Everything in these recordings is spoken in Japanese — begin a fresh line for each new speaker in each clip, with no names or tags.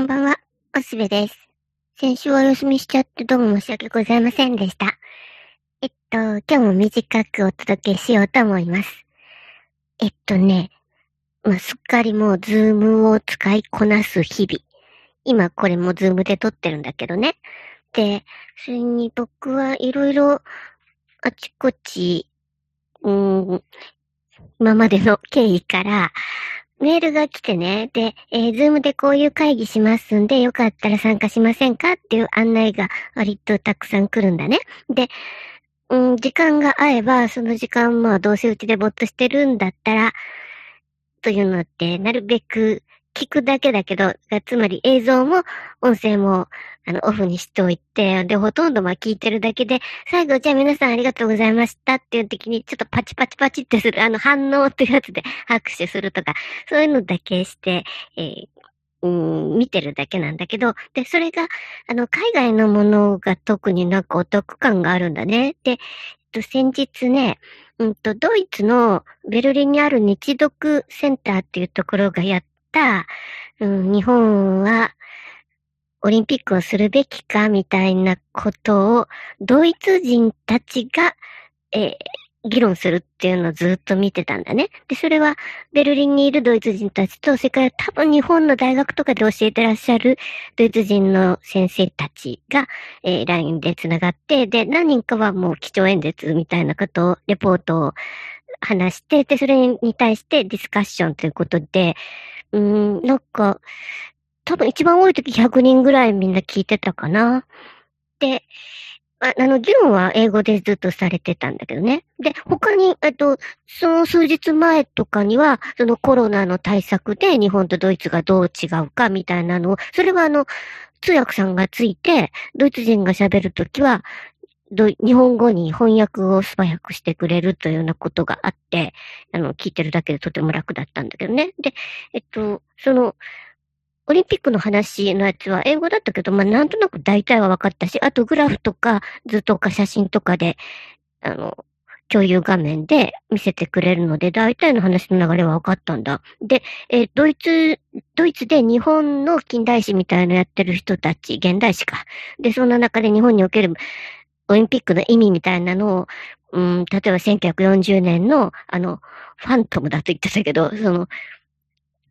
こんばんは、おしべです。先週はお休みしちゃってどうも申し訳ございませんでした。えっと、今日も短くお届けしようと思います。えっとね、まあ、すっかりもうズームを使いこなす日々。今これもズームで撮ってるんだけどね。で、それに僕はいろいろあちこち、うん、今までの経緯から、メールが来てね、で、えー、ズームでこういう会議しますんで、よかったら参加しませんかっていう案内が割とたくさん来るんだね。で、うん、時間が合えば、その時間、まあ、どうせうちでぼっとしてるんだったら、というのって、なるべく聞くだけだけど、つまり映像も音声も、あの、オフにしておいて、で、ほとんどまあ聞いてるだけで、最後、じゃあ皆さんありがとうございましたっていう時に、ちょっとパチパチパチってする、あの、反応っていうやつで拍手するとか、そういうのだけして、えーうん、見てるだけなんだけど、で、それが、あの、海外のものが特になんかお得感があるんだね。で、えっと、先日ね、うんと、ドイツのベルリンにある日読センターっていうところがやっ、うん、日本はオリンピックをするべきかみたいなことを、ドイツ人たちが、えー議論するっていうのをずっと見てたんだね。で、それは、ベルリンにいるドイツ人たちと、それから多分日本の大学とかで教えてらっしゃるドイツ人の先生たちが、えー LINE で繋がって、で、何人かはもう基調演説みたいなことを、レポートを話して、で、それに対してディスカッションということで、うん、なんか、多分一番多い時100人ぐらいみんな聞いてたかな。で、ああの、議論は英語でずっとされてたんだけどね。で、他に、えっと、その数日前とかには、そのコロナの対策で日本とドイツがどう違うかみたいなのを、それはあの、通訳さんがついて、ドイツ人が喋るときは、日本語に翻訳を素早くしてくれるというようなことがあって、あの、聞いてるだけでとても楽だったんだけどね。で、えっと、その、オリンピックの話のやつは英語だったけど、まあ、なんとなく大体は分かったし、あとグラフとか図とか写真とかで、あの、共有画面で見せてくれるので、大体の話の流れは分かったんだ。で、えードイツ、ドイツで日本の近代史みたいなのやってる人たち、現代史か。で、そんな中で日本におけるオリンピックの意味みたいなのを、うん、例えば1940年の、あの、ファントムだと言ってたけど、その、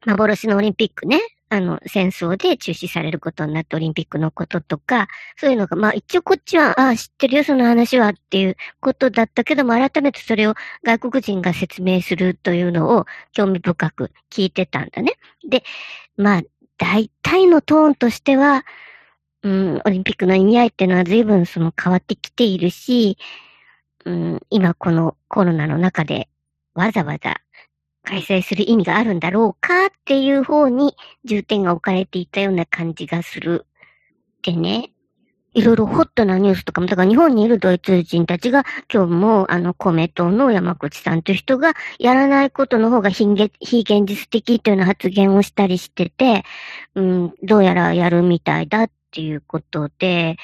幻のオリンピックね、あの、戦争で中止されることになったオリンピックのこととか、そういうのが、まあ一応こっちは、ああ、知ってるよ、その話はっていうことだったけども、改めてそれを外国人が説明するというのを興味深く聞いてたんだね。で、まあ、大体のトーンとしては、うん、オリンピックの意味合いっていうのは随分その変わってきているし、うん、今このコロナの中でわざわざ開催する意味があるんだろうかっていう方に重点が置かれていたような感じがする。でね、いろいろホットなニュースとかも、だから日本にいるドイツ人たちが今日もあの公明党の山口さんという人がやらないことの方が非現実的というような発言をしたりしてて、うん、どうやらやるみたいだっっていうことで、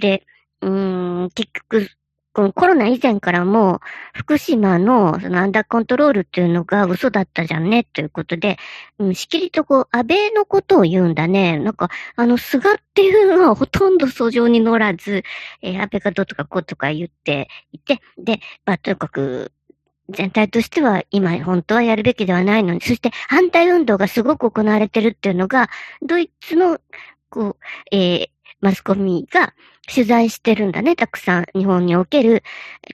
で、うん、結局、このコロナ以前からも、福島のそのアンダーコントロールっていうのが嘘だったじゃんね、ということで、うん、しきりとこう、安倍のことを言うんだね。なんか、あの、菅っていうのはほとんど訴状に乗らず、えー安倍がどうとかこうとか言っていて、で、まあ、とにかく、全体としては今本当はやるべきではないのに、そして反対運動がすごく行われてるっていうのが、ドイツの、こう、えーマスコミが取材してるんだね、たくさん。日本における、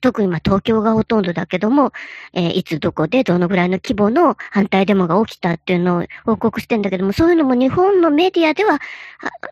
特にまあ東京がほとんどだけども、えーいつどこでどのぐらいの規模の反対デモが起きたっていうのを報告してんだけども、そういうのも日本のメディアでは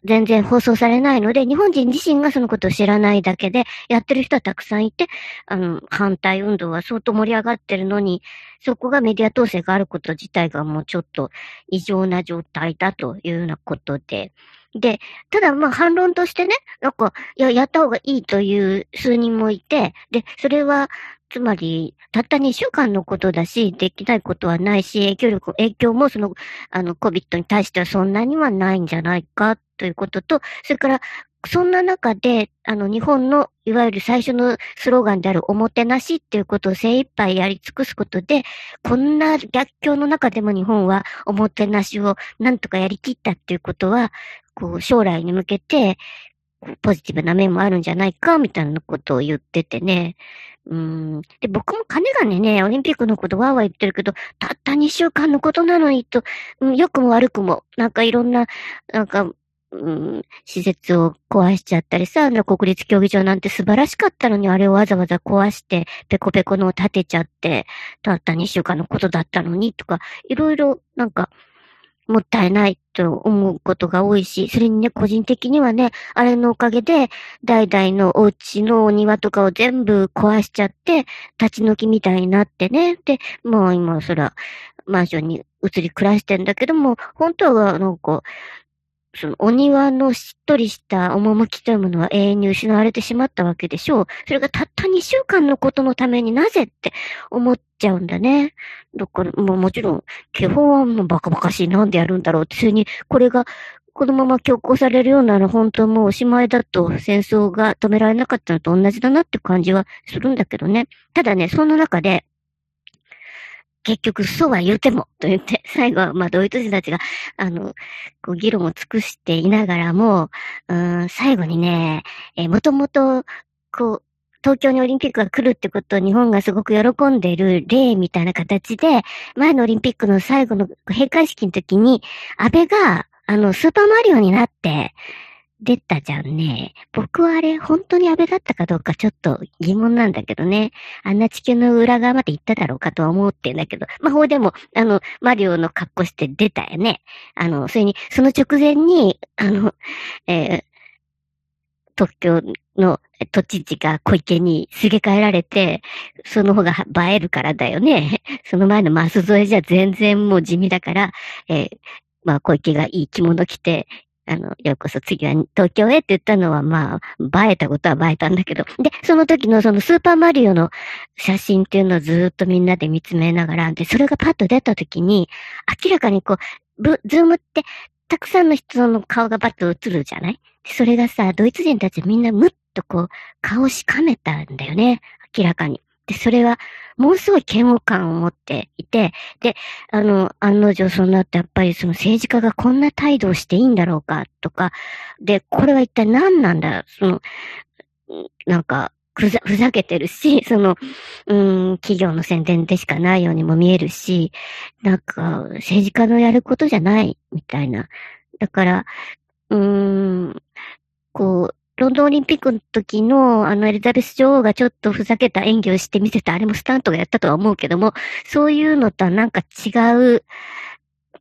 全然放送されないので、日本人自身がそのことを知らないだけで、やってる人はたくさんいて、あの、反対運動は相当盛り上がってるのに、そこがメディア統制があること自体がもうちょっと異常な状態だというようなことで、で、ただまあ反論としてね、なんか、いや、やった方がいいという数人もいて、で、それは、つまり、たった2週間のことだし、できないことはないし、影響力、影響もその、あの、COVID に対してはそんなにはないんじゃないかということと、それから、そんな中で、あの、日本の、いわゆる最初のスローガンであるおもてなしっていうことを精一杯やり尽くすことで、こんな逆境の中でも日本はおもてなしをなんとかやりきったっていうことは、こう、将来に向けて、ポジティブな面もあるんじゃないか、みたいなことを言っててね。うん。で、僕も金がね、オリンピックのことわーわー言ってるけど、たった2週間のことなのにと、うん、良くも悪くも、なんかいろんな、なんか、うん、施設を壊しちゃったりさ、あの国立競技場なんて素晴らしかったのに、あれをわざわざ壊して、ペコペコのを建てちゃって、たった2週間のことだったのに、とか、いろいろ、なんか、もったいないと思うことが多いし、それにね、個人的にはね、あれのおかげで、代々のお家のお庭とかを全部壊しちゃって、立ち退きみたいになってね。で、もう今、そら、マンションに移り暮らしてんだけども、本当は、なんか、そのお庭のしっとりした趣というものは永遠に失われてしまったわけでしょう。それがたった2週間のことのためになぜって思っちゃうんだね。だから、ももちろん、基本はもうバカバカしい。なんでやるんだろうって、それに、これが、このまま強行されるようなら本当もうおしまいだと戦争が止められなかったのと同じだなって感じはするんだけどね。ただね、そんな中で、結局、そうは言うても、と言って、最後は、まあ、ドイツ人たちが、あの、こう、議論を尽くしていながらも、うん、最後にね、えー、もともと、こう、東京にオリンピックが来るってことを日本がすごく喜んでいる例みたいな形で、前のオリンピックの最後の閉会式の時に、安倍が、あの、スーパーマリオになって、出たじゃんね。僕はあれ、本当に安倍だったかどうかちょっと疑問なんだけどね。あんな地球の裏側まで行っただろうかとは思ってんだけど。まあ、ほうでも、あの、マリオの格好して出たよね。あの、それに、その直前に、あの、えー、東京の都知事が小池にすげ替えられて、その方が映えるからだよね。その前のマス添えじゃ全然もう地味だから、えー、まあ小池がいい着物着て、あの、ようこそ次は東京へって言ったのは、まあ、映えたことは映えたんだけど。で、その時のそのスーパーマリオの写真っていうのをずっとみんなで見つめながら、で、それがパッと出た時に、明らかにこう、ブ、ズームって、たくさんの人の顔がバッと映るじゃない？それがさ、ドイツ人たちみんなむっとこう、顔しかめたんだよね。明らかに。で、それは、ものすごい嫌悪感を持っていて、で、あの、案の定そうなってやっぱりその政治家がこんな態度をしていいんだろうかとか、で、これは一体何なんだその、なんか、ふざ、ふざけてるし、その、うん、企業の宣伝でしかないようにも見えるし、なんか、政治家のやることじゃない、みたいな。だから、うーん、こう、ロンドンオリンピックの時の、あの、エリザベス女王がちょっとふざけた演技をしてみせた、あれもスタントがやったとは思うけども、そういうのとはなんか違う、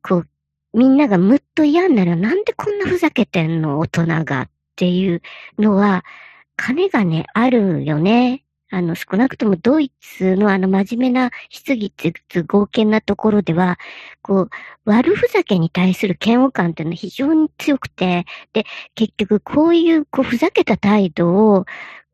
こう、みんながむっと嫌になる。なんでこんなふざけてんの大人がっていうのは、金がね、あるよね。あの、少なくともドイツのあの真面目な質疑って合憲なところでは、こう、悪ふざけに対する嫌悪感というのは非常に強くて、で、結局こういうこうふざけた態度を、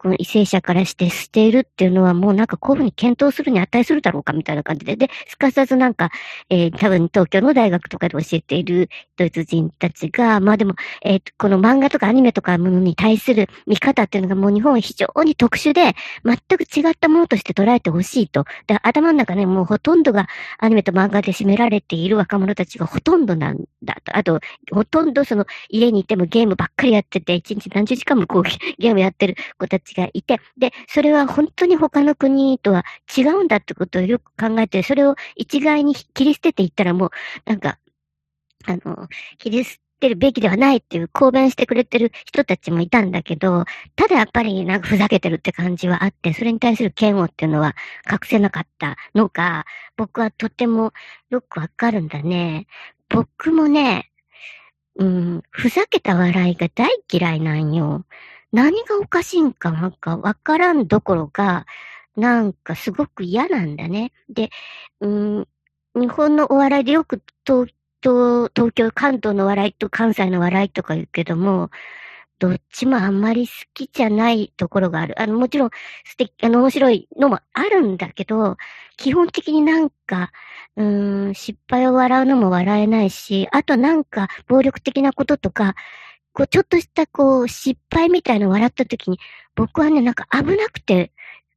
この為政者からして捨てるっていうのはもうなんかこういうふうに検討するに値するだろうかみたいな感じで、で、すかさずなんか、えー、多分東京の大学とかで教えているドイツ人たちが、まあでも、えー、この漫画とかアニメとかものに対する見方っていうのがもう日本は非常に特殊で、全く違ったものとして捉えてほしいと。で、頭の中ね、もうほとんどがアニメと漫画で占められている若者たちがほとんどなんだと。あと、ほとんどその家にいてもゲームばっかりやってて、一日何十時間もこうゲームやってる子たちちがいて、で、それは本当に他の国とは違うんだってことをよく考えて、それを一概に切り捨てていったらもう、なんか、あの、切り捨てるべきではないっていう公弁してくれてる人たちもいたんだけど、ただやっぱりなんかふざけてるって感じはあって、それに対する嫌悪っていうのは隠せなかったのが、僕はとてもよくわかるんだね。僕もね、うん、ふざけた笑いが大嫌いなんよ。何がおかしいんかなんかわからんどころか、なんかすごく嫌なんだね。で、うん、日本のお笑いでよくと東、東京、関東の笑いと関西の笑いとか言うけども、どっちもあんまり好きじゃないところがある。あの、もちろん素敵、あの、面白いのもあるんだけど、基本的になんか、うん、失敗を笑うのも笑えないし、あとなんか、暴力的なこととか、こう、ちょっとしたこう、失敗みたいの笑った時に、僕はね、なんか危なくて、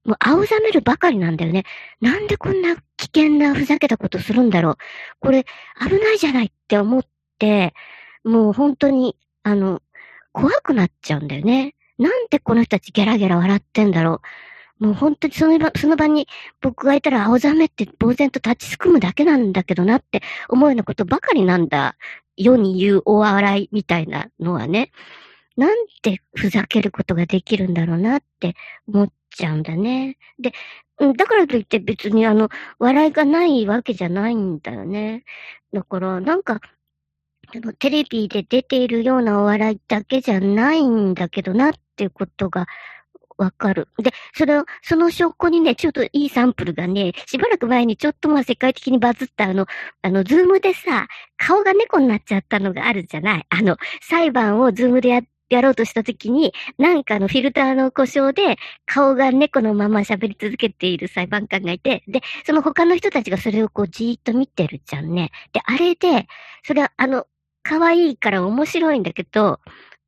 もう青ざめるばかりなんだよね。なんでこんな危険なふざけたことするんだろう。これ、危ないじゃないって思って、もう本当に、あの、怖くなっちゃうんだよね。なんでこの人たちゲラゲラ笑ってんだろう。もう本当にその場、その場に僕がいたら青ざめって呆然と立ちすくむだけなんだけどなって思うようなことばかりなんだ。世に言うお笑いみたいなのはね。なんでふざけることができるんだろうなって思っちゃうんだね。で、だからといって別にあの、笑いがないわけじゃないんだよね。だから、なんか、のテレビで出ているようなお笑いだけじゃないんだけどなっていうことがわかる。で、それを、その証拠にね、ちょっといいサンプルがね、しばらく前にちょっとまあ世界的にバズったあの、あの、ズームでさ、顔が猫になっちゃったのがあるじゃない？あの、裁判をズームでややろうとしたときに、なんかのフィルターの故障で、顔が猫のまま喋り続けている裁判官がいて、で、その他の人たちがそれをこうじーっと見てるじゃんね。で、あれで、それはあの、可愛いから面白いんだけど、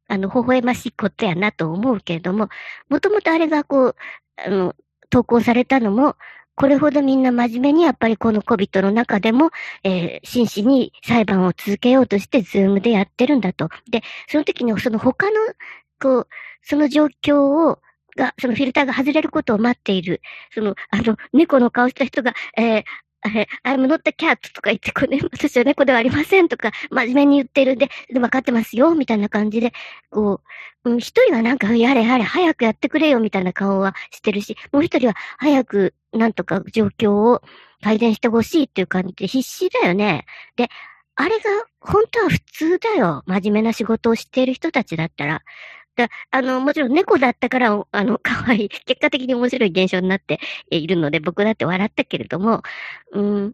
あの、微笑ましいことやなと思うけれども、もともとあれがこう、あの、投稿されたのも、これほどみんな真面目にやっぱりこの COVID の中でも、えー、真摯に裁判を続けようとしてズームでやってるんだと。で、その時にその他の、こう、その状況を、が、そのフィルターが外れることを待っている、その、あの、猫の顔した人が、えー、え、I'm not a cat とか言って、これ、私は猫ではありませんとか、真面目に言ってるんで、で、分かってますよ、みたいな感じで、こう、うん、一人はなんか、やれやれ、早くやってくれよ、みたいな顔はしてるし、もう一人は早く、なんとか状況を改善してほしいっていう感じで必死だよね。で、あれが本当は普通だよ。真面目な仕事をしている人たちだったら。だあの、もちろん猫だったから、あの、可愛い、結果的に面白い現象になっているので、僕だって笑ったけれども、うん、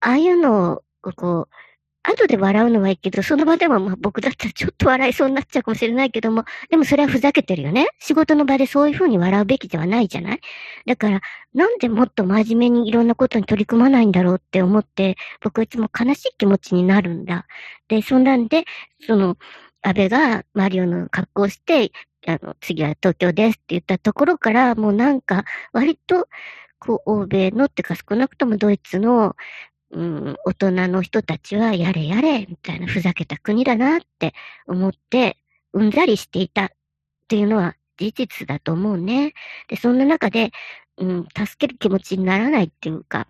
ああいうのを、こう、後で笑うのはいいけど、その場ではまあ僕だったらちょっと笑いそうになっちゃうかもしれないけども、でもそれはふざけてるよね。仕事の場でそういう風に笑うべきではないじゃないだから、なんでもっと真面目にいろんなことに取り組まないんだろうって思って、僕はいつも悲しい気持ちになるんだ。で、そんなんで、その、安倍がマリオの格好をして、あの、次は東京ですって言ったところから、もうなんか、割と、こう、欧米のってか少なくともドイツの、うん、大人の人たちはやれやれ、みたいなふざけた国だなって思って、うんざりしていたっていうのは事実だと思うね。で、そんな中で、うん、助ける気持ちにならないっていうか、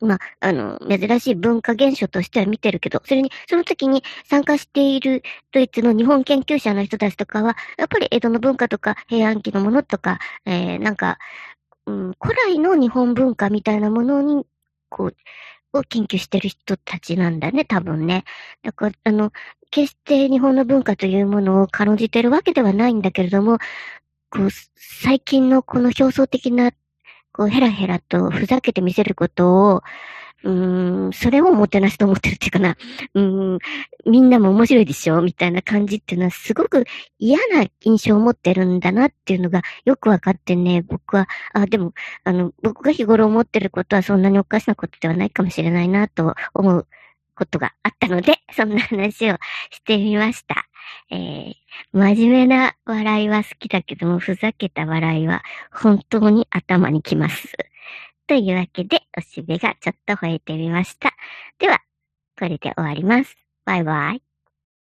まあ、あの、珍しい文化現象としては見てるけど、それに、その時に参加しているドイツの日本研究者の人たちとかは、やっぱり江戸の文化とか平安期のものとか、えー、なんか、うん、古来の日本文化みたいなものに、こう、を研究してる人たちなんだね、多分ね。だから、あの、決して日本の文化というものを軽んじてるわけではないんだけれども、こう、最近のこの表層的なこう、ヘラヘラとふざけて見せることを、うーん、それをもてなしと思ってるっていうかな。うん、みんなも面白いでしょ？みたいな感じっていうのはすごく嫌な印象を持ってるんだなっていうのがよくわかってね、僕は、あ、でも、あの、僕が日頃思ってることはそんなにおかしなことではないかもしれないなと思うことがあったので、そんな話をしてみました。えー、真面目な笑いは好きだけども、ふざけた笑いは本当に頭にきます。というわけで、おしべがちょっと吠えてみました。では、これで終わります。バイバイ。